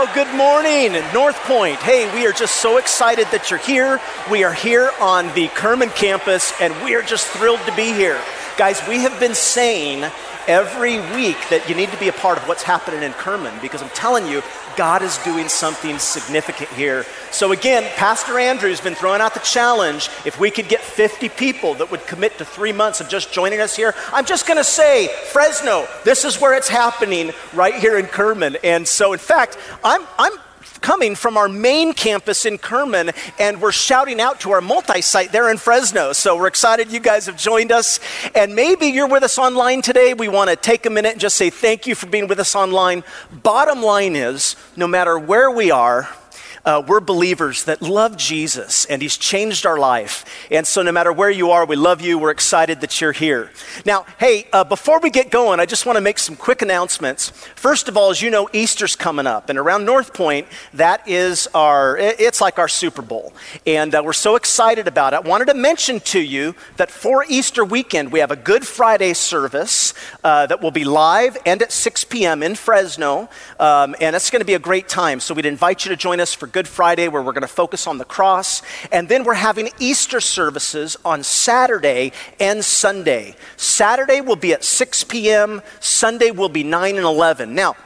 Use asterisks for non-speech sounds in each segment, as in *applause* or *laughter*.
Well, good morning, North Point. Hey, we are just so excited that you're here. We are here on the Kerman campus, and we are just thrilled to be here. Guys, we have been saying every week that you need to be a part of what's happening in Kerman because I'm telling you, God is doing something significant here. So, again, Pastor Andrew's been throwing out the challenge. If we could get 50 people that would commit to three months of just joining us here, I'm just going to say, Fresno, this is where it's happening right here in Kerman. And so, in fact, I'm, I'm coming from our main campus in Kerman, and we're shouting out to our multi site there in Fresno. So we're excited you guys have joined us. And maybe you're with us online today. We want to take a minute and just say thank you for being with us online. Bottom line is no matter where we are, uh, we're believers that love Jesus and He's changed our life. And so, no matter where you are, we love you. We're excited that you're here. Now, hey, uh, before we get going, I just want to make some quick announcements. First of all, as you know, Easter's coming up. And around North Point, that is our, it's like our Super Bowl. And uh, we're so excited about it. I wanted to mention to you that for Easter weekend, we have a Good Friday service uh, that will be live and at 6 p.m. in Fresno. Um, and it's going to be a great time. So, we'd invite you to join us for Good Friday, where we're going to focus on the cross. And then we're having Easter services on Saturday and Sunday. Saturday will be at 6 p.m., Sunday will be 9 and 11. Now,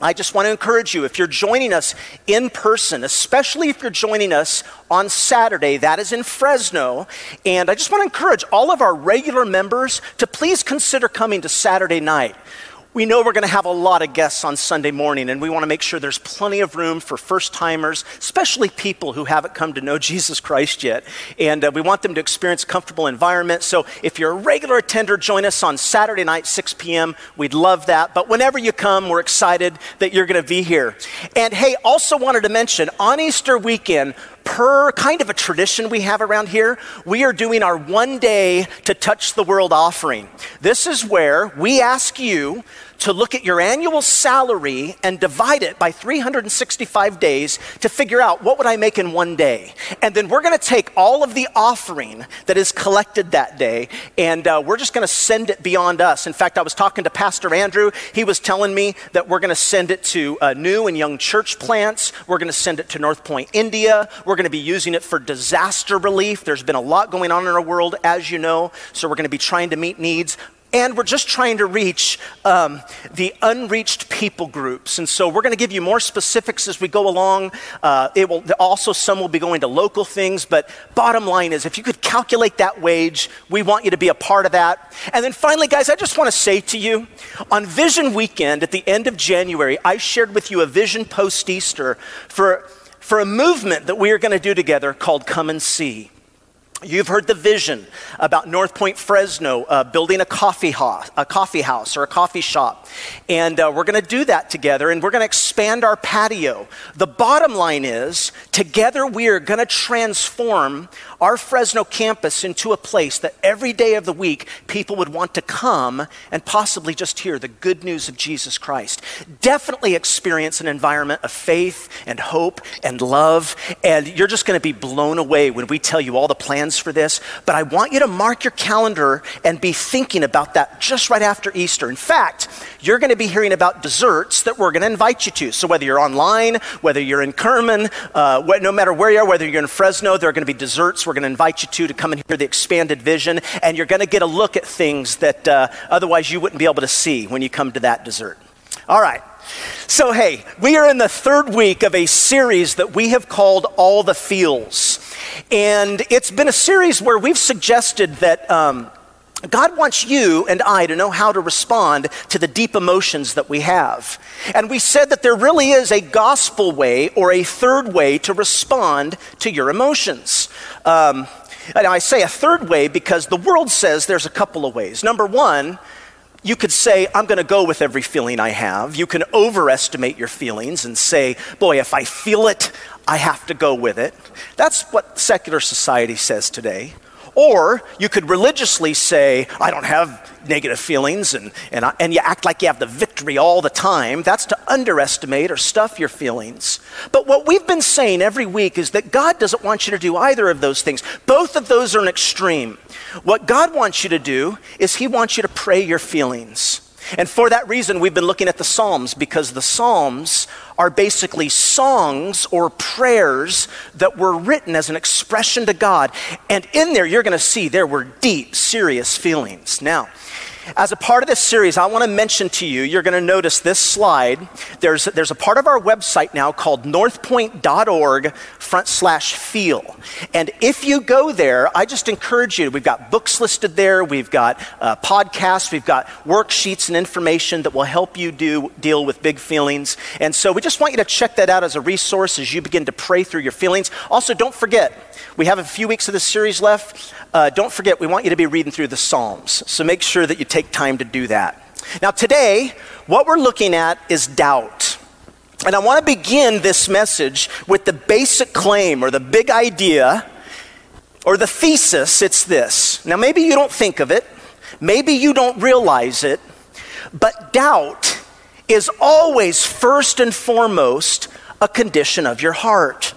I just want to encourage you if you're joining us in person, especially if you're joining us on Saturday, that is in Fresno. And I just want to encourage all of our regular members to please consider coming to Saturday night. We know we're going to have a lot of guests on Sunday morning, and we want to make sure there's plenty of room for first timers, especially people who haven't come to know *laughs* Jesus Christ yet. And uh, we want them to experience a comfortable environment. So if you're a regular attender, join us on Saturday night, 6 p.m. We'd love that. But whenever you come, we're excited that you're going to be here. And hey, also wanted to mention on Easter weekend, per kind of a tradition we have around here, we are doing our one day to touch the world offering. This is where we ask you to look at your annual salary and divide it by 365 days to figure out what would I make in one day. And then we're going to take all of the offering that is collected that day and uh, we're just going to send it beyond us. In fact, I was talking to Pastor Andrew. He was telling me that we're going to send it to uh, new and young church plants. We're going to send it to North Point, India. We're going to be using it for disaster relief. There's been a lot going on in our world, as you know, so we're going to be trying to meet needs and we're just trying to reach um, the unreached people groups. And so we're going to give you more specifics as we go along. Uh, it will also some will be going to local things, but bottom line is, if you could calculate that wage, we want you to be a part of that. And then finally, guys, I just want to say to you, on Vision Weekend at the end of January, I shared with you a vision post Easter for for a movement that we are going to do together called Come and See. You've heard the vision about North Point Fresno uh, building a coffee, house, a coffee house or a coffee shop. And uh, we're going to do that together and we're going to expand our patio. The bottom line is, together we are going to transform our Fresno campus into a place that every day of the week people would want to come and possibly just hear the good news of Jesus Christ. Definitely experience an environment of faith and hope and love. And you're just going to be blown away when we tell you all the plans for this, but I want you to mark your calendar and be thinking about that just right after Easter. In fact, you're going to be hearing about desserts that we're going to invite you to. So whether you're online, whether you're in Kerman, uh, no matter where you are, whether you're in Fresno, there are going to be desserts we're going to invite you to to come and hear the expanded vision, and you're going to get a look at things that uh, otherwise you wouldn't be able to see when you come to that dessert. All right. So, hey, we are in the third week of a series that we have called All the Feels. And it's been a series where we've suggested that. Um, God wants you and I to know how to respond to the deep emotions that we have. And we said that there really is a gospel way or a third way to respond to your emotions. Um, and I say a third way because the world says there's a couple of ways. Number one, you could say, I'm going to go with every feeling I have. You can overestimate your feelings and say, boy, if I feel it, I have to go with it. That's what secular society says today. Or you could religiously say, I don't have negative feelings, and, and, I, and you act like you have the victory all the time. That's to underestimate or stuff your feelings. But what we've been saying every week is that God doesn't want you to do either of those things. Both of those are an extreme. What God wants you to do is He wants you to pray your feelings. And for that reason, we've been looking at the Psalms because the Psalms are basically songs or prayers that were written as an expression to God. And in there, you're going to see there were deep, serious feelings. Now, as a part of this series, I want to mention to you, you're going to notice this slide. There's, there's a part of our website now called northpoint.org front slash feel. And if you go there, I just encourage you, we've got books listed there, we've got uh, podcasts, we've got worksheets and information that will help you do, deal with big feelings. And so we just want you to check that out as a resource as you begin to pray through your feelings. Also, don't forget, we have a few weeks of this series left. Uh, don't forget, we want you to be reading through the Psalms. So make sure that you take time to do that. Now, today, what we're looking at is doubt. And I want to begin this message with the basic claim or the big idea or the thesis. It's this. Now, maybe you don't think of it, maybe you don't realize it, but doubt is always first and foremost a condition of your heart.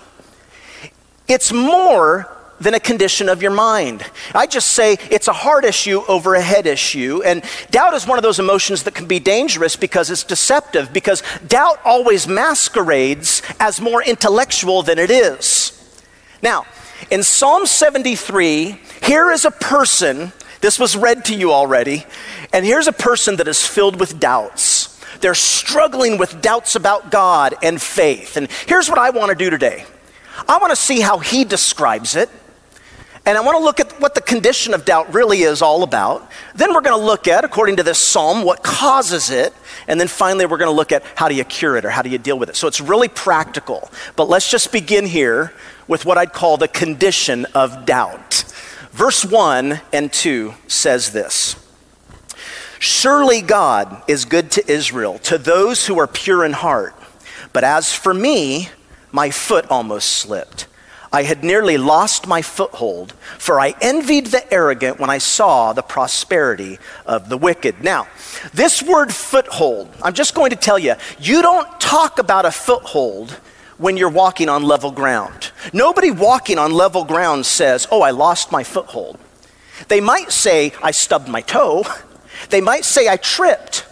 It's more than a condition of your mind. I just say it's a heart issue over a head issue. And doubt is one of those emotions that can be dangerous because it's deceptive, because doubt always masquerades as more intellectual than it is. Now, in Psalm 73, here is a person, this was read to you already, and here's a person that is filled with doubts. They're struggling with doubts about God and faith. And here's what I want to do today. I want to see how he describes it. And I want to look at what the condition of doubt really is all about. Then we're going to look at, according to this psalm, what causes it. And then finally, we're going to look at how do you cure it or how do you deal with it. So it's really practical. But let's just begin here with what I'd call the condition of doubt. Verse 1 and 2 says this Surely God is good to Israel, to those who are pure in heart. But as for me, my foot almost slipped. I had nearly lost my foothold, for I envied the arrogant when I saw the prosperity of the wicked. Now, this word foothold, I'm just going to tell you, you don't talk about a foothold when you're walking on level ground. Nobody walking on level ground says, Oh, I lost my foothold. They might say, I stubbed my toe. They might say, I tripped.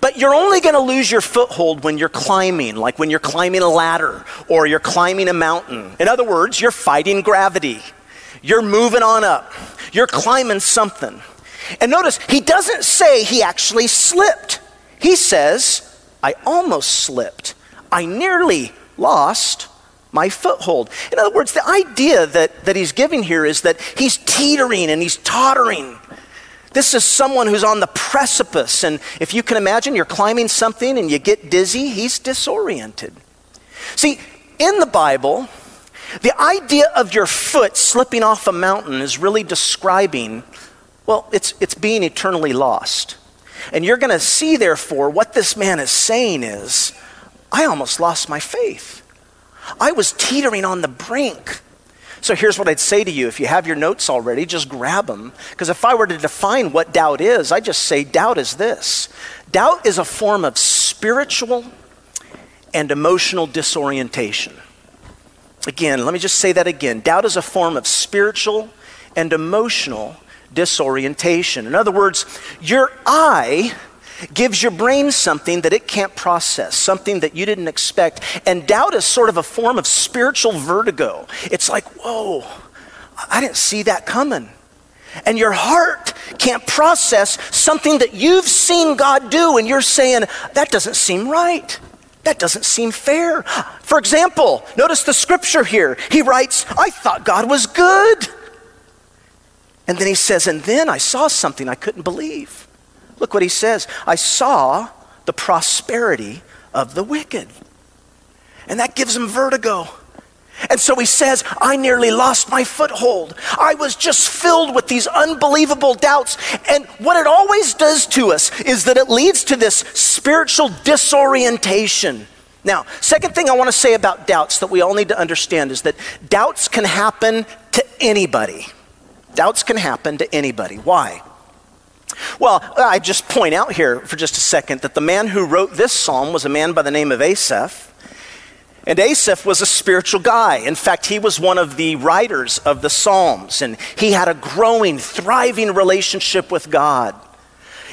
But you're only going to lose your foothold when you're climbing, like when you're climbing a ladder or you're climbing a mountain. In other words, you're fighting gravity. You're moving on up. You're climbing something. And notice, he doesn't say he actually slipped. He says, I almost slipped. I nearly lost my foothold. In other words, the idea that, that he's giving here is that he's teetering and he's tottering. This is someone who's on the precipice. And if you can imagine, you're climbing something and you get dizzy, he's disoriented. See, in the Bible, the idea of your foot slipping off a mountain is really describing, well, it's, it's being eternally lost. And you're going to see, therefore, what this man is saying is, I almost lost my faith. I was teetering on the brink. So here's what I'd say to you. If you have your notes already, just grab them. Because if I were to define what doubt is, I just say doubt is this doubt is a form of spiritual and emotional disorientation. Again, let me just say that again. Doubt is a form of spiritual and emotional disorientation. In other words, your eye gives your brain something that it can't process, something that you didn't expect. And doubt is sort of a form of spiritual vertigo. It's like, whoa, I didn't see that coming. And your heart can't process something that you've seen God do, and you're saying, that doesn't seem right. That doesn't seem fair. For example, notice the scripture here. He writes, I thought God was good. And then he says, and then I saw something I couldn't believe. Look what he says I saw the prosperity of the wicked. And that gives him vertigo. And so he says, I nearly lost my foothold. I was just filled with these unbelievable doubts. And what it always does to us is that it leads to this spiritual disorientation. Now, second thing I want to say about doubts that we all need to understand is that doubts can happen to anybody. Doubts can happen to anybody. Why? Well, I just point out here for just a second that the man who wrote this psalm was a man by the name of Asaph. And Asaph was a spiritual guy. In fact, he was one of the writers of the Psalms, and he had a growing, thriving relationship with God.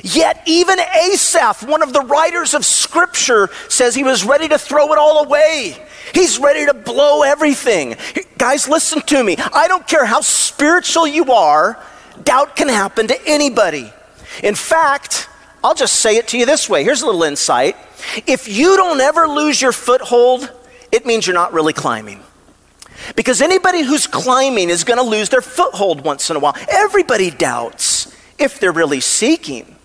Yet, even Asaph, one of the writers of Scripture, says he was ready to throw it all away. He's ready to blow everything. Guys, listen to me. I don't care how spiritual you are, doubt can happen to anybody. In fact, I'll just say it to you this way here's a little insight. If you don't ever lose your foothold, it means you're not really climbing. Because anybody who's climbing is going to lose their foothold once in a while. Everybody doubts if they're really seeking.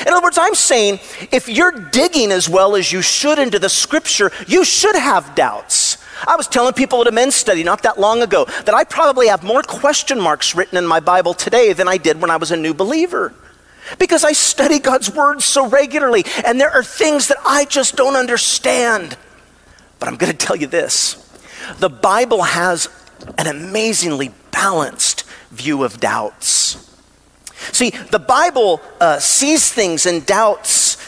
In other words, I'm saying if you're digging as well as you should into the scripture, you should have doubts. I was telling people at a men's study not that long ago that I probably have more question marks written in my Bible today than I did when I was a new believer. Because I study God's word so regularly, and there are things that I just don't understand. But I'm going to tell you this the Bible has an amazingly balanced view of doubts. See, the Bible uh, sees things and doubts.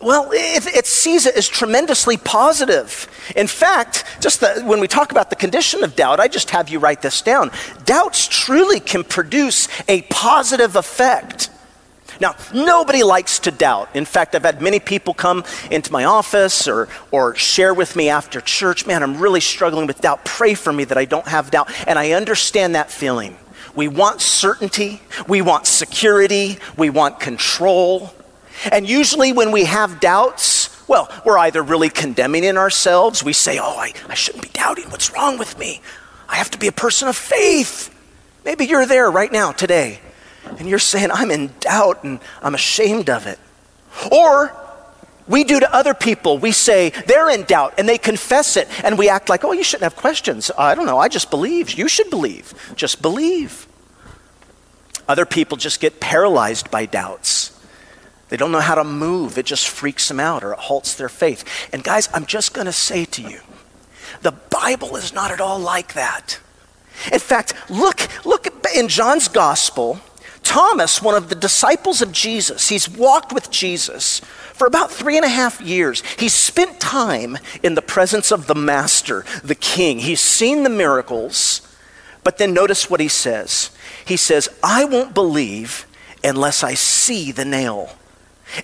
Well, it, it, sees it as tremendously positive. In fact, just the, when we talk about the condition of doubt, I just have you write this down. Doubts truly can produce a positive effect. Now, nobody likes to doubt. In fact, I've had many people come into my office or, or share with me after church, man, I'm really struggling with doubt. Pray for me that I don't have doubt. And I understand that feeling. We want certainty, we want security, we want control. And usually, when we have doubts, well, we're either really condemning in ourselves. We say, Oh, I, I shouldn't be doubting. What's wrong with me? I have to be a person of faith. Maybe you're there right now, today, and you're saying, I'm in doubt and I'm ashamed of it. Or we do to other people, we say they're in doubt and they confess it, and we act like, oh, you shouldn't have questions. I don't know, I just believe. You should believe. Just believe. Other people just get paralyzed by doubts. They don't know how to move, it just freaks them out or it halts their faith. And guys, I'm just going to say to you the Bible is not at all like that. In fact, look, look in John's gospel. Thomas, one of the disciples of Jesus, he's walked with Jesus for about three and a half years, he's spent time in the presence of the Master, the King. He's seen the miracles, but then notice what he says. He says, I won't believe unless I see the nail,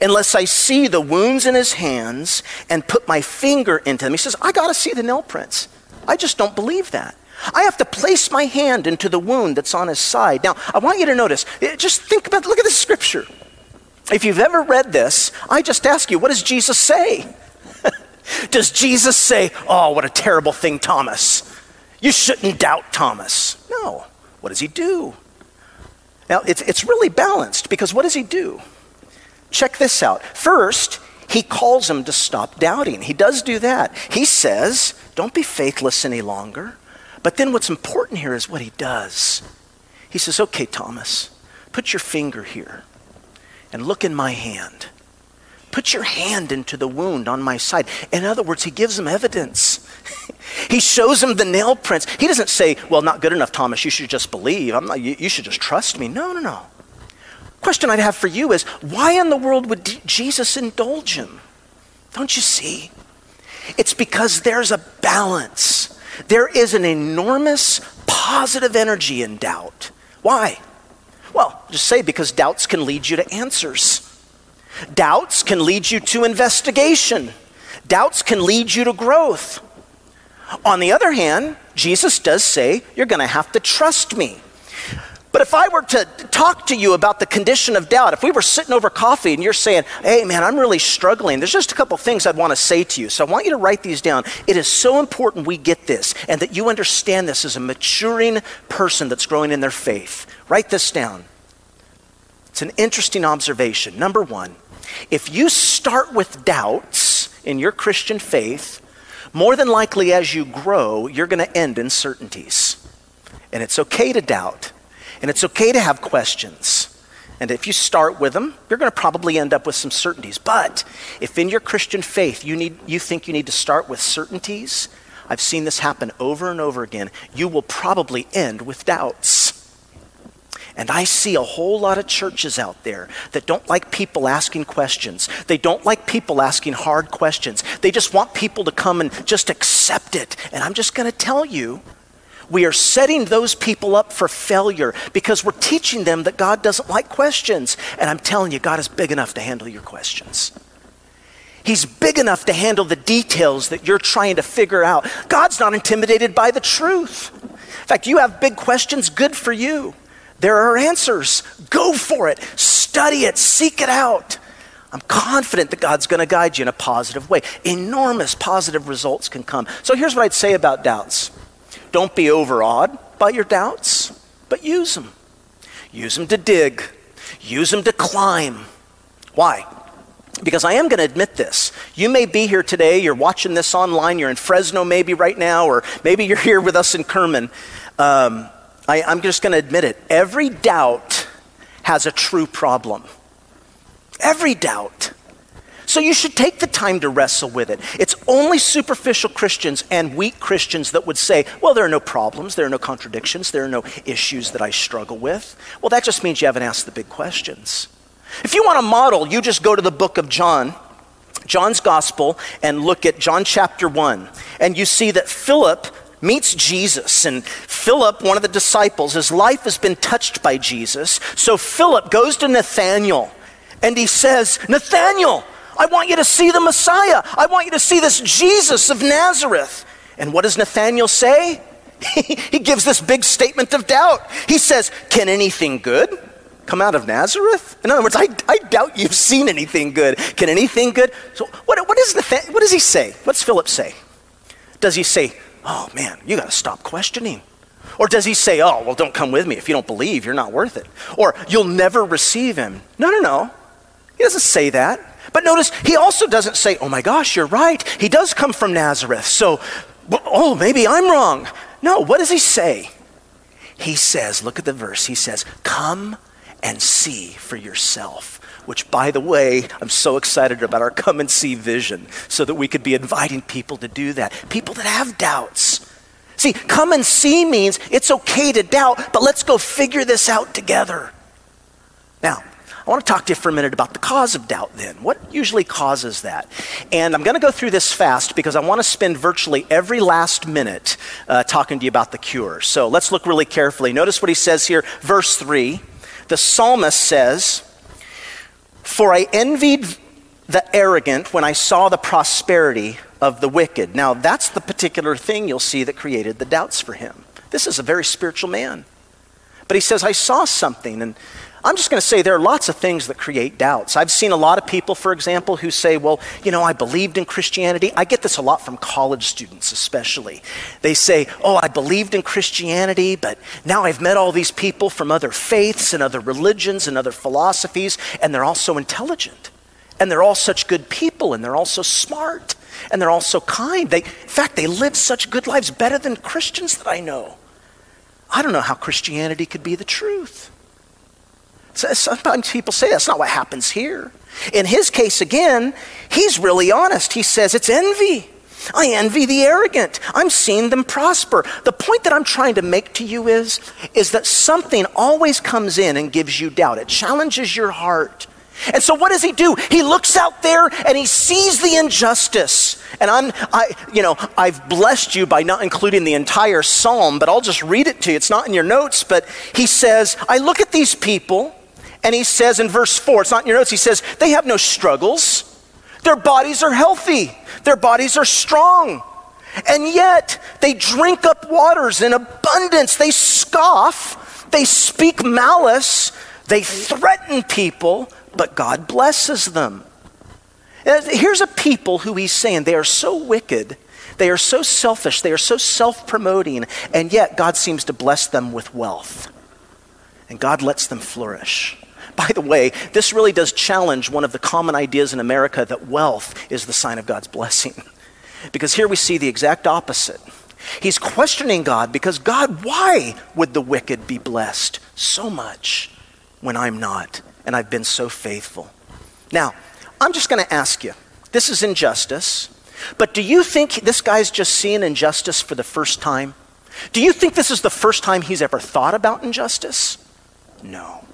unless I see the wounds in his hands and put my finger into them. He says, I got to see the nail prints. I just don't believe that. I have to place my hand into the wound that's on his side. Now, I want you to notice, eh, just think about, look at the scripture. If you've ever read this, I just ask you, what does Jesus say? *laughs* does Jesus say, Oh, what a terrible thing, Thomas? You shouldn't doubt Thomas. No. What does he do? Now, it's, it's really balanced because what does he do? Check this out. First, he calls him to stop doubting. He does do that. He says, Don't be faithless any longer. But then what's important here is what he does. He says, Okay, Thomas, put your finger here and look in my hand. Put your hand into the wound on my side. In other words, he gives him evidence. *laughs* he shows him the nail prints. He doesn't say, Well, not good enough, Thomas. You should just believe. I'm not, you, you should just trust me. No, no, no. Question I'd have for you is why in the world would D- Jesus indulge him? Don't you see? It's because there's a balance. There is an enormous positive energy in doubt. Why? Well, just say because doubts can lead you to answers. Doubts can lead you to investigation. Doubts can lead you to growth. On the other hand, Jesus does say, You're going to have to trust me. But if I were to talk to you about the condition of doubt, if we were sitting over coffee and you're saying, hey man, I'm really struggling, there's just a couple things I'd want to say to you. So I want you to write these down. It is so important we get this and that you understand this as a maturing person that's growing in their faith. Write this down. It's an interesting observation. Number one, if you start with doubts in your Christian faith, more than likely as you grow, you're going to end in certainties. And it's okay to doubt, and it's okay to have questions. And if you start with them, you're going to probably end up with some certainties. But if in your Christian faith you, need, you think you need to start with certainties, I've seen this happen over and over again, you will probably end with doubts. And I see a whole lot of churches out there that don't like people asking questions. They don't like people asking hard questions. They just want people to come and just accept it. And I'm just going to tell you we are setting those people up for failure because we're teaching them that God doesn't like questions. And I'm telling you, God is big enough to handle your questions. He's big enough to handle the details that you're trying to figure out. God's not intimidated by the truth. In fact, you have big questions, good for you. There are answers. Go for it. Study it. Seek it out. I'm confident that God's going to guide you in a positive way. Enormous positive results can come. So here's what I'd say about doubts don't be overawed by your doubts, but use them. Use them to dig, use them to climb. Why? Because I am going to admit this. You may be here today, you're watching this online, you're in Fresno maybe right now, or maybe you're here with us in Kerman. Um, I, I'm just going to admit it. Every doubt has a true problem. Every doubt. So you should take the time to wrestle with it. It's only superficial Christians and weak Christians that would say, well, there are no problems, there are no contradictions, there are no issues that I struggle with. Well, that just means you haven't asked the big questions. If you want a model, you just go to the book of John, John's gospel, and look at John chapter 1. And you see that Philip meets Jesus. And Philip, one of the disciples, his life has been touched by Jesus. So Philip goes to Nathanael and he says, Nathanael, I want you to see the Messiah. I want you to see this Jesus of Nazareth. And what does Nathanael say? *laughs* he gives this big statement of doubt. He says, Can anything good come out of Nazareth? In other words, I, I doubt you've seen anything good. Can anything good? So, what, what, is Nathan, what does he say? What's Philip say? Does he say, Oh man, you got to stop questioning? Or does he say, Oh, well, don't come with me. If you don't believe, you're not worth it. Or you'll never receive him. No, no, no. He doesn't say that. But notice, he also doesn't say, oh my gosh, you're right. He does come from Nazareth. So, oh, maybe I'm wrong. No, what does he say? He says, look at the verse. He says, come and see for yourself. Which, by the way, I'm so excited about our come and see vision so that we could be inviting people to do that. People that have doubts. See, come and see means it's okay to doubt, but let's go figure this out together. Now, I want to talk to you for a minute about the cause of doubt then. What usually causes that? And I'm going to go through this fast because I want to spend virtually every last minute uh, talking to you about the cure. So let's look really carefully. Notice what he says here, verse 3. The psalmist says, For I envied the arrogant when I saw the prosperity of the wicked. Now, that's the particular thing you'll see that created the doubts for him. This is a very spiritual man. But he says, I saw something. And I'm just going to say there are lots of things that create doubts. I've seen a lot of people, for example, who say, well, you know, I believed in Christianity. I get this a lot from college students, especially. They say, oh, I believed in Christianity, but now I've met all these people from other faiths and other religions and other philosophies, and they're all so intelligent. And they're all such good people, and they're all so smart, and they're all so kind. They, in fact, they live such good lives, better than Christians that I know. I don't know how Christianity could be the truth. Sometimes people say that's not what happens here. In his case, again, he's really honest. He says it's envy. I envy the arrogant. I'm seeing them prosper. The point that I'm trying to make to you is, is that something always comes in and gives you doubt. It challenges your heart. And so what does he do? He looks out there and he sees the injustice. And I'm I you know, I've blessed you by not including the entire psalm, but I'll just read it to you. It's not in your notes, but he says, I look at these people and he says in verse 4, it's not in your notes, he says, they have no struggles. Their bodies are healthy, their bodies are strong. And yet they drink up waters in abundance. They scoff, they speak malice, they threaten people, but God blesses them. Here's a people who he's saying they are so wicked, they are so selfish, they are so self promoting, and yet God seems to bless them with wealth. And God lets them flourish. By the way, this really does challenge one of the common ideas in America that wealth is the sign of God's blessing. *laughs* Because here we see the exact opposite. He's questioning God because God, why would the wicked be blessed so much when I'm not and I've been so faithful? Now, I'm just going to ask you this is injustice, but do you think this guy's just seeing injustice for the first time? Do you think this is the first time he's ever thought about injustice? No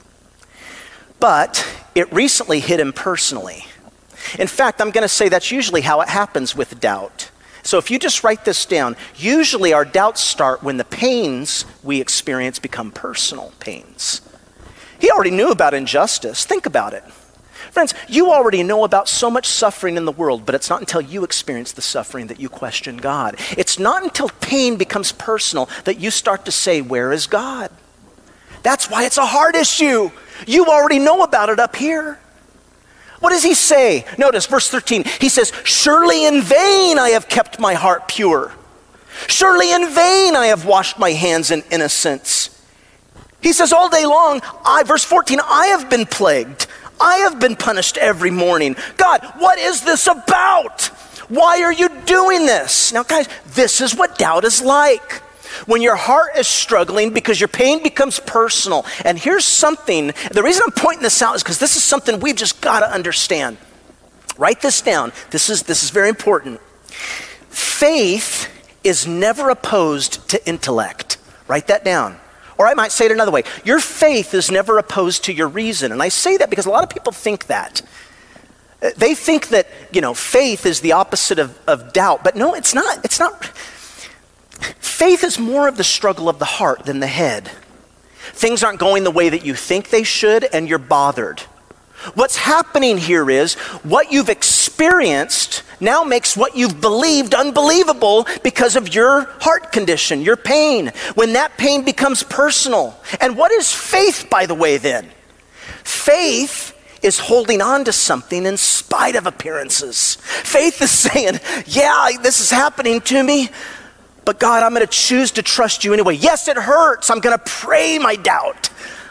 but it recently hit him personally. In fact, I'm going to say that's usually how it happens with doubt. So if you just write this down, usually our doubts start when the pains we experience become personal pains. He already knew about injustice. Think about it. Friends, you already know about so much suffering in the world, but it's not until you experience the suffering that you question God. It's not until pain becomes personal that you start to say, Where is God? That's why it's a hard issue. You already know about it up here. What does he say? Notice verse 13. He says, Surely in vain I have kept my heart pure. Surely in vain I have washed my hands in innocence. He says, All day long, I, verse 14, I have been plagued. I have been punished every morning. God, what is this about? Why are you doing this? Now, guys, this is what doubt is like when your heart is struggling because your pain becomes personal. And here's something the reason I'm pointing this out is because this is something we've just got to understand. Write this down. This is, this is very important. Faith is never opposed to intellect. Write that down. Or I might say it another way your faith is never opposed to your reason. And I say that because a lot of people think that. They think that, you know, faith is the opposite of, of doubt. But no, it's not. It's not. Faith is more of the struggle of the heart than the head. Things aren't going the way that you think they should, and you're bothered. What's happening here is what you've experienced now makes what you've believed unbelievable because of your heart condition, your pain. When that pain becomes personal. And what is faith, by the way, then? Faith is holding on to something in spite of appearances. Faith is saying, Yeah, this is happening to me, but God, I'm going to choose to trust you anyway. Yes, it hurts. I'm going to pray my doubt.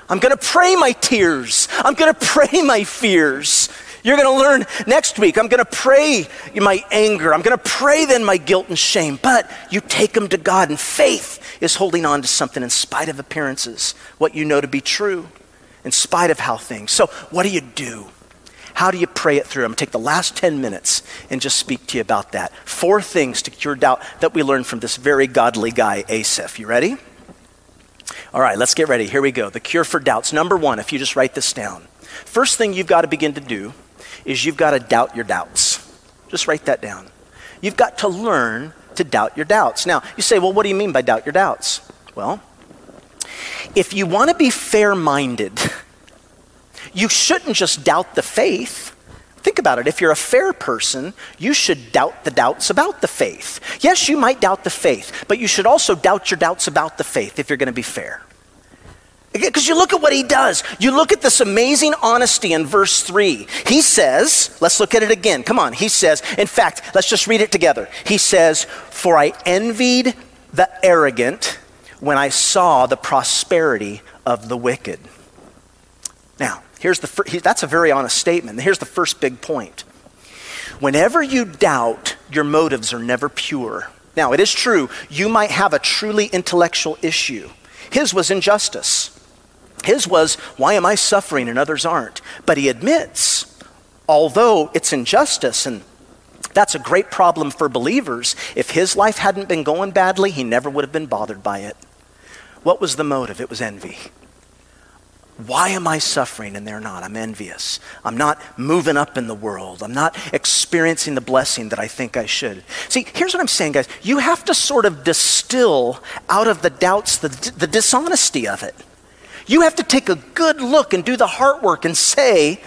I'm going to pray my tears. I'm going *laughs* to pray my fears. You're going to learn next week. I'm going to pray my anger. I'm going to pray then my guilt and shame. But you take them to God, and faith is holding on to something in spite of appearances, what you know to be true, in spite of how things. So, what do you do? How do you pray it through? I'm going to take the last 10 minutes and just speak to you about that. Four things to cure doubt that we learned from this very godly guy, Asaph. You ready? All right, let's get ready. Here we go. The cure for doubts. Number one, if you just write this down. First thing you've got to begin to do is you've got to doubt your doubts. Just write that down. You've got to learn to doubt your doubts. Now, you say, well, what do you mean by doubt your doubts? Well, if you want to be fair minded, *laughs* you shouldn't just doubt the faith. Think about it. If you're a fair person, you should doubt the doubts about the faith. Yes, you might doubt the faith, but you should also doubt your doubts about the faith if you're going to be fair. Because you look at what he does. You look at this amazing honesty in verse 3. He says, let's look at it again. Come on. He says, in fact, let's just read it together. He says, For I envied the arrogant when I saw the prosperity of the wicked. Now, Here's the fir- that's a very honest statement. Here's the first big point. Whenever you doubt, your motives are never pure. Now, it is true, you might have a truly intellectual issue. His was injustice. His was, why am I suffering and others aren't? But he admits, although it's injustice, and that's a great problem for believers, if his life hadn't been going badly, he never would have been bothered by it. What was the motive? It was envy. Why am I suffering and they're not? I'm envious. I'm not moving up in the world. I'm not experiencing the blessing that I think I should. See, here's what I'm saying, guys. You have to sort of distill out of the doubts the, the dishonesty of it. You have to take a good look and do the heart work and say,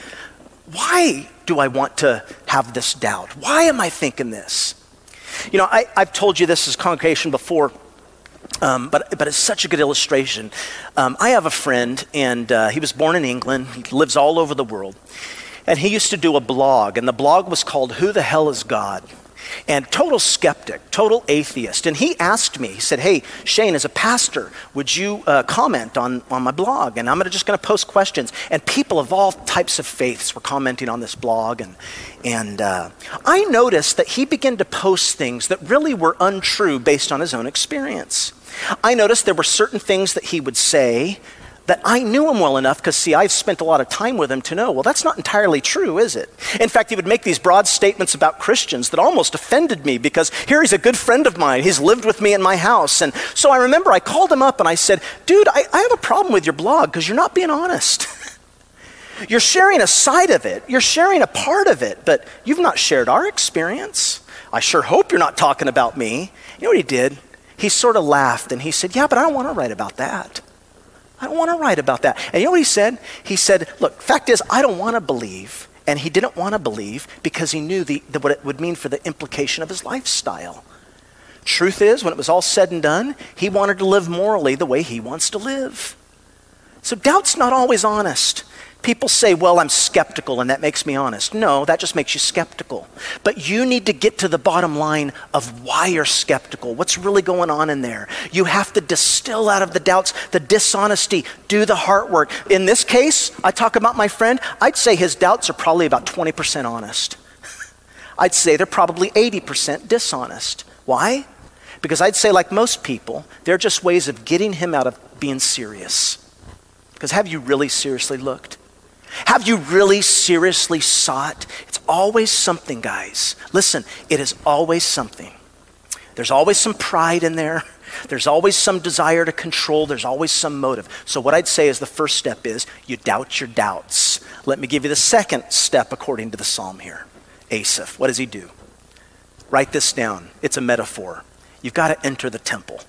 why do I want to have this doubt? Why am I thinking this? You know, I, I've told you this as congregation before. Um, but, but it's such a good illustration. Um, I have a friend, and uh, he was born in England. He lives all over the world. And he used to do a blog, and the blog was called Who the Hell is God? And total skeptic, total atheist. And he asked me, he said, Hey, Shane, as a pastor, would you uh, comment on, on my blog? And I'm just going to post questions. And people of all types of faiths were commenting on this blog. And, and uh, I noticed that he began to post things that really were untrue based on his own experience. I noticed there were certain things that he would say that I knew him well enough because, see, I've spent a lot of time with him to know, well, that's not entirely true, is it? In fact, he would make these broad statements about Christians that almost offended me because here he's a good friend of mine. He's lived with me in my house. And so I remember I called him up and I said, dude, I, I have a problem with your blog because you're not being honest. *laughs* you're sharing a side of it, you're sharing a part of it, but you've not shared our experience. I sure hope you're not talking about me. You know what he did? He sort of laughed and he said, Yeah, but I don't want to write about that. I don't want to write about that. And you know what he said? He said, Look, fact is, I don't want to believe. And he didn't want to believe because he knew the, the, what it would mean for the implication of his lifestyle. Truth is, when it was all said and done, he wanted to live morally the way he wants to live. So doubt's not always honest. People say, well, I'm skeptical and that makes me honest. No, that just makes you skeptical. But you need to get to the bottom line of why you're skeptical. What's really going on in there? You have to distill out of the doubts, the dishonesty, do the heart work. In this case, I talk about my friend, I'd say his doubts are probably about 20% honest. *laughs* I'd say they're probably 80% dishonest. Why? Because I'd say, like most people, they're just ways of getting him out of being serious. Because have you really seriously looked? Have you really seriously sought? It's always something, guys. Listen, it is always something. There's always some pride in there. *laughs* There's always some desire to control. There's always some motive. So, what I'd say is the first step is you doubt your doubts. Let me give you the second step according to the psalm here. Asaph, what does he do? Write this down. It's a metaphor. You've got to enter the temple.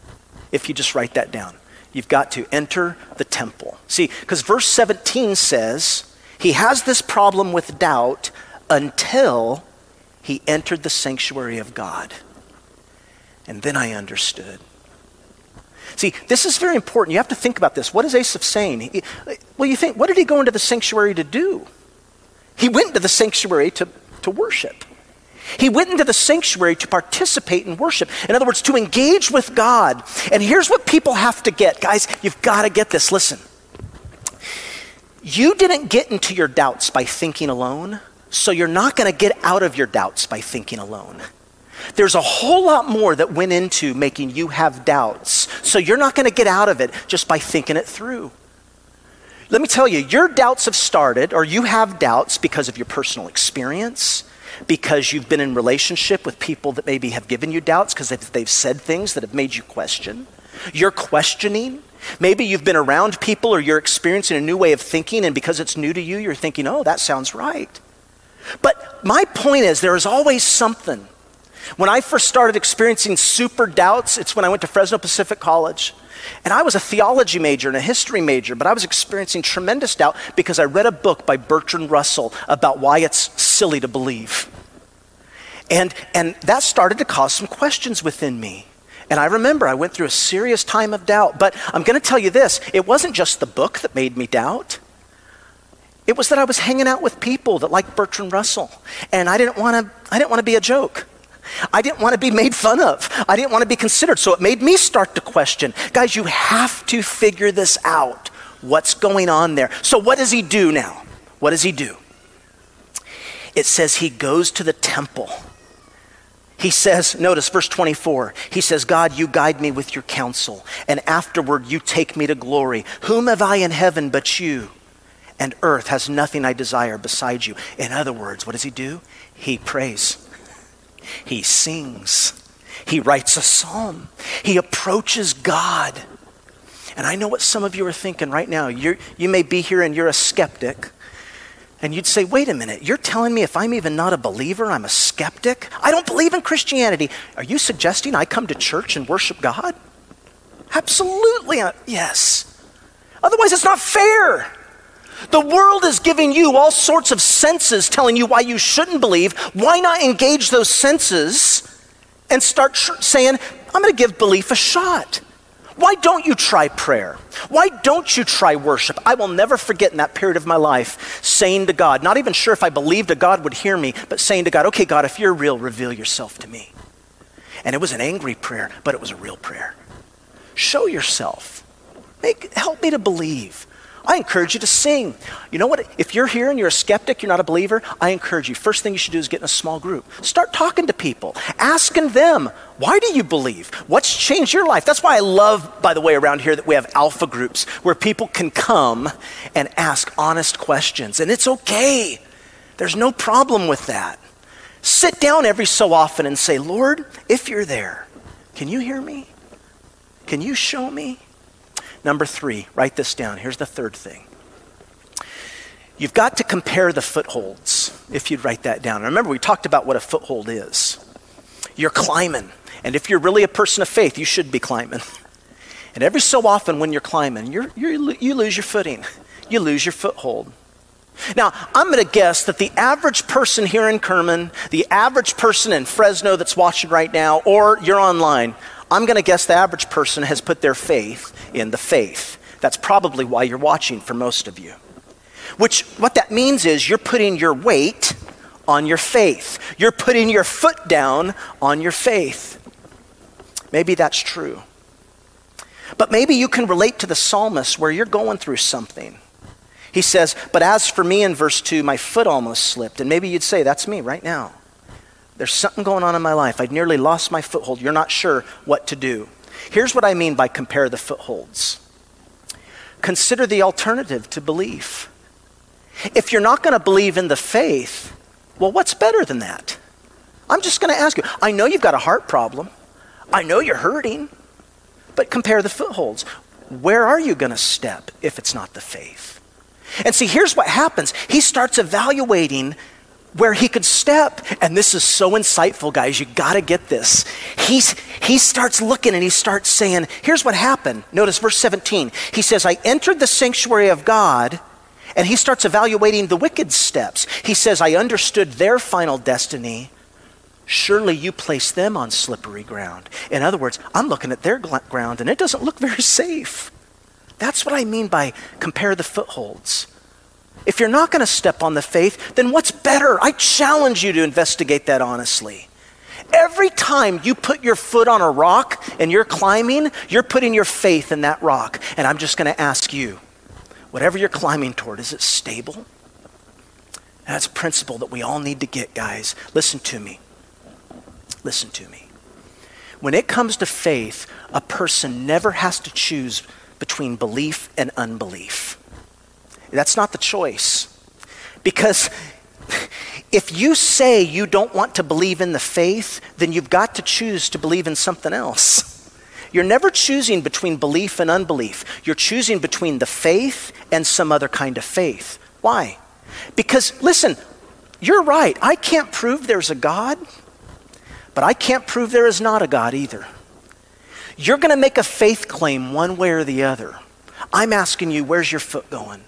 If you just write that down, you've got to enter the temple. See, because verse 17 says, he has this problem with doubt until he entered the sanctuary of God. And then I understood. See, this is very important. You have to think about this. What is Asaph saying? He, well, you think, what did he go into the sanctuary to do? He went into the sanctuary to, to worship. He went into the sanctuary to participate in worship. In other words, to engage with God. And here's what people have to get. Guys, you've got to get this. Listen. You didn't get into your doubts by thinking alone, so you're not going to get out of your doubts by thinking alone. There's a whole lot more that went into making you have doubts, so you're not going to get out of it just by thinking it through. Let me tell you, your doubts have started, or you have doubts because of your personal experience, because you've been in relationship with people that maybe have given you doubts because they've, they've said things that have made you question. You're questioning Maybe you've been around people or you're experiencing a new way of thinking, and because it's new to you, you're thinking, oh, that sounds right. But my point is, there is always something. When I first started experiencing super doubts, it's when I went to Fresno Pacific College. And I was a theology major and a history major, but I was experiencing tremendous doubt because I read a book by Bertrand Russell about why it's silly to believe. And, and that started to cause some questions within me. And I remember I went through a serious time of doubt. But I'm going to tell you this it wasn't just the book that made me doubt. It was that I was hanging out with people that liked Bertrand Russell. And I didn't want to I didn't want to be a joke. I didn't want to be made fun of. I didn't want to be considered. So it made me start to question. Guys, you have to figure this out. What's going on there? So what does he do now? What does he do? It says he goes to the temple. He says, notice verse 24, he says, God, you guide me with your counsel, and afterward you take me to glory. Whom have I in heaven but you? And earth has nothing I desire beside you. In other words, what does he do? He prays, he sings, he writes a psalm, he approaches God. And I know what some of you are thinking right now. you you may be here and you're a skeptic. And you'd say, wait a minute, you're telling me if I'm even not a believer, I'm a skeptic? I don't believe in Christianity. Are you suggesting I come to church and worship God? Absolutely, uh, yes. Otherwise, it's not fair. The world is giving you all sorts of senses telling you why you shouldn't believe. Why not engage those senses and start saying, I'm going to give belief a shot? Why don't you try prayer? Why don't you try worship? I will never forget in that period of my life saying to God, not even sure if I believed a God would hear me, but saying to God, okay, God, if you're real, reveal yourself to me. And it was an angry prayer, but it was a real prayer. Show yourself. Make, help me to believe. I encourage you to sing. You know what? If you're here and you're a skeptic, you're not a believer, I encourage you. First thing you should do is get in a small group. Start talking to people, asking them, why do you believe? What's changed your life? That's why I love, by the way, around here that we have alpha groups where people can come and ask honest questions. And it's okay, there's no problem with that. Sit down every so often and say, Lord, if you're there, can you hear me? Can you show me? Number three, write this down. Here's the third thing. You've got to compare the footholds, if you'd write that down. Remember, we talked about what a foothold is. you're climbing. And if you're really a person of faith, you should be climbing. *laughs* And every so often when you're climbing, you're, you're, you lose your footing, you lose your foothold. Now, I'm going to guess that the average person here in Kerman, the average person in Fresno that's watching right now, or you're online, I'm going to guess the average person has put their faith in the faith. That's probably why you're watching for most of you. Which, what that means is you're putting your weight on your faith. You're putting your foot down on your faith. Maybe that's true. But maybe you can relate to the psalmist where you're going through something. He says, But as for me in verse 2, my foot almost slipped. And maybe you'd say, That's me right now. There's something going on in my life. I'd nearly lost my foothold. You're not sure what to do. Here's what I mean by compare the footholds consider the alternative to belief. If you're not going to believe in the faith, well, what's better than that? I'm just going to ask you. I know you've got a heart problem. I know you're hurting. But compare the footholds. Where are you going to step if it's not the faith? And see, here's what happens. He starts evaluating where he could step. And this is so insightful, guys. You got to get this. He's, he starts looking and he starts saying, Here's what happened. Notice verse 17. He says, I entered the sanctuary of God. And he starts evaluating the wicked steps. He says, I understood their final destiny. Surely you place them on slippery ground. In other words, I'm looking at their ground and it doesn't look very *laughs* safe. That's what I mean by compare the footholds. If you're not going to step on the faith, then what's better? I challenge you to investigate that honestly. Every time you put your foot on a rock and you're climbing, you're putting your faith in that rock. And I'm just going to ask you whatever you're climbing toward, is it stable? That's a principle that we all need to get, guys. Listen to me. Listen to me. When it comes to faith, a person never has to choose between belief and unbelief. That's not the choice. Because if you say you don't want to believe in the faith, then you've got to choose to believe in something else. You're never choosing between belief and unbelief. You're choosing between the faith and some other kind of faith. Why? Because, listen, you're right. I can't prove there's a God, but I can't prove there is not a God either. You're going to make a faith claim one way or the other. I'm asking you, where's your foot going?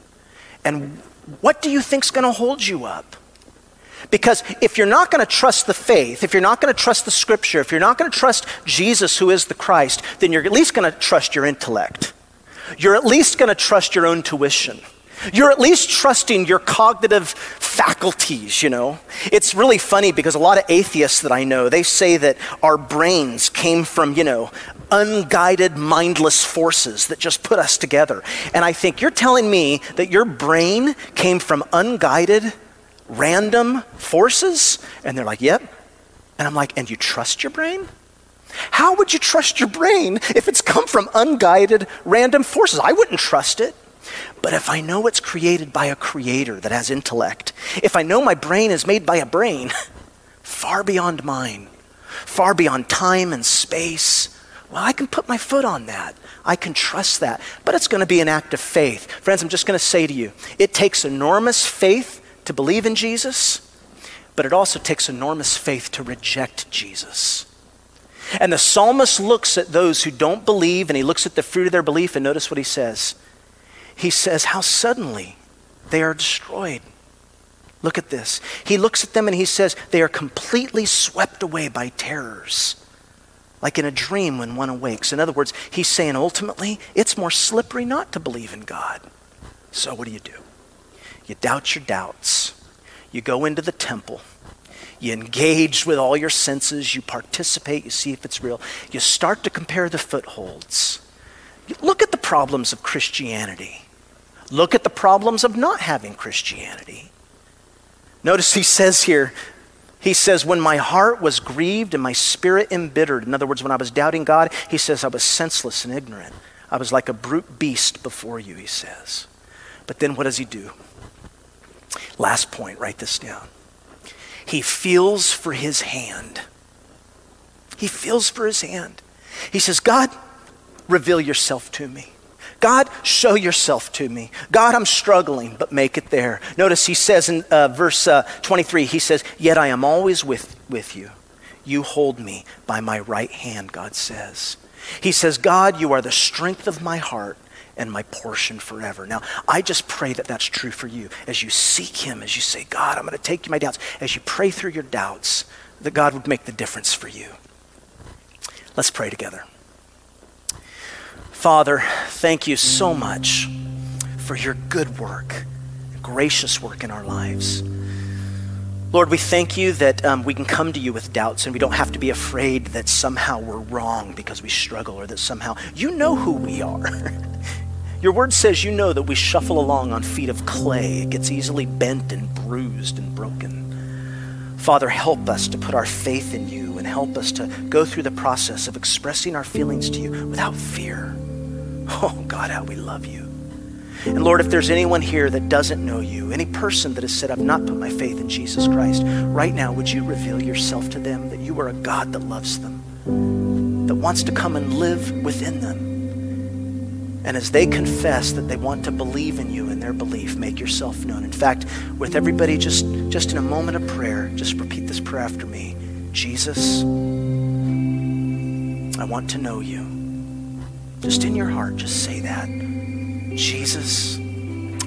And what do you think's going to hold you up? Because if you're not going to trust the faith, if you're not going to trust the scripture, if you're not going to trust Jesus, who is the Christ, then you're at least going to trust your intellect. You're at least going to trust your own tuition. You're at least trusting your cognitive faculties, you know. It's really funny because a lot of atheists that I know, they say that our brains came from, you know, unguided, mindless forces that just put us together. And I think you're telling me that your brain came from unguided, random forces? And they're like, yep. And I'm like, and you trust your brain? How would you trust your brain if it's come from unguided, random forces? I wouldn't trust it. But if I know it's created by a creator that has intellect, if I know my brain is made by a brain *laughs* far beyond mine, far beyond time and space, well, I can put my foot on that. I can trust that. But it's going to be an act of faith. Friends, I'm just going to say to you it takes enormous faith to believe in Jesus, but it also takes enormous faith to reject Jesus. And the psalmist looks at those who don't believe and he looks at the fruit of their belief, and notice what he says he says, How suddenly they are destroyed. Look at this. He looks at them and he says, They are completely swept away by terrors, like in a dream when one awakes. In other words, he's saying ultimately, it's more slippery not to believe in God. So what do you do? You doubt your doubts. You go into the temple. You engage with all your senses. You participate. You see if it's real. You start to compare the footholds. Look at the problems of Christianity. Look at the problems of not having Christianity. Notice he says here, he says, When my heart was grieved and my spirit embittered, in other words, when I was doubting God, he says, I was senseless and ignorant. I was like a brute beast before you, he says. But then what does he do? Last point, write this down. He feels for his hand. He feels for his hand. He says, God, reveal yourself to me. God, show yourself to me. God, I'm struggling, but make it there. Notice he says in uh, verse uh, 23, he says, Yet I am always with, with you. you hold me by my right hand, God says. He says, God, you are the strength of my heart and my portion forever. Now, I just pray that that's true for you. As you seek Him, as you say, God, I'm going to take my doubts, as you pray through your doubts, that God would make the difference for you. Let's pray together. Father, thank you so much for your good work, gracious work in our lives. Lord, we thank you that um, we can come to you with doubts and we don't have to be afraid that somehow we're wrong because we struggle or that somehow you know who we are. *laughs* Your word says you know that we shuffle along on feet of clay. It gets easily bent and bruised and broken. Father, help us to put our faith in you and help us to go through the process of expressing our feelings to you without fear. *laughs* Oh, God, how we love you. And Lord, if there's anyone here that doesn't know you, any person that has said, I've not put my faith in Jesus Christ, right now, would you reveal yourself to them that you are a God that loves them, that wants to come and live within them? And as they confess that they want to believe in you and their belief, make yourself known. In fact, with everybody just, just in a moment of prayer, just repeat this prayer after me. Jesus, I want to know you. Just in your heart, just say that. Jesus,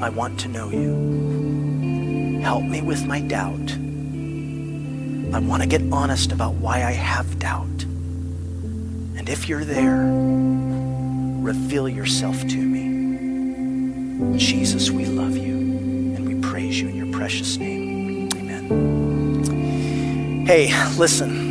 I want to know you. Help me with my doubt. I want to get honest about why I have doubt. And if you're there, reveal yourself to me. Jesus, we love you and we praise you in your precious name. Amen. Hey, listen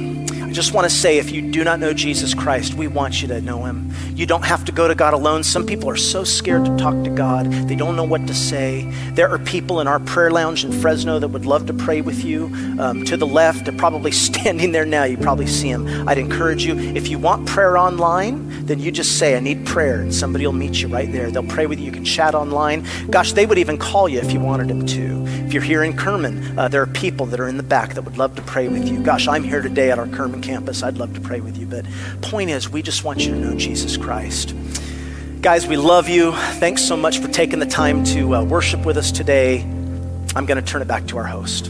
just want to say if you do not know Jesus Christ, we want you to know him. You don't have to go to God alone. Some people are so scared to talk to God, they don't know what to say. There are people in our prayer lounge in Fresno that would love to pray with you. Um, to the left, they're probably *laughs* standing there now. You probably see them. I'd encourage you, if you want prayer online, then you just say, I need prayer, and somebody will meet you right there. They'll pray with you. You can chat online. Gosh, they would even call you if you wanted them to. If you're here in Kerman, uh, there are people that are in the back that would love to pray with you. Gosh, I'm here today at our Kerman campus. I'd love to pray with you. But point is, we just want you to know Jesus Christ. Guys, we love you. Thanks so much for taking the time to uh, worship with us today. I'm going to turn it back to our host.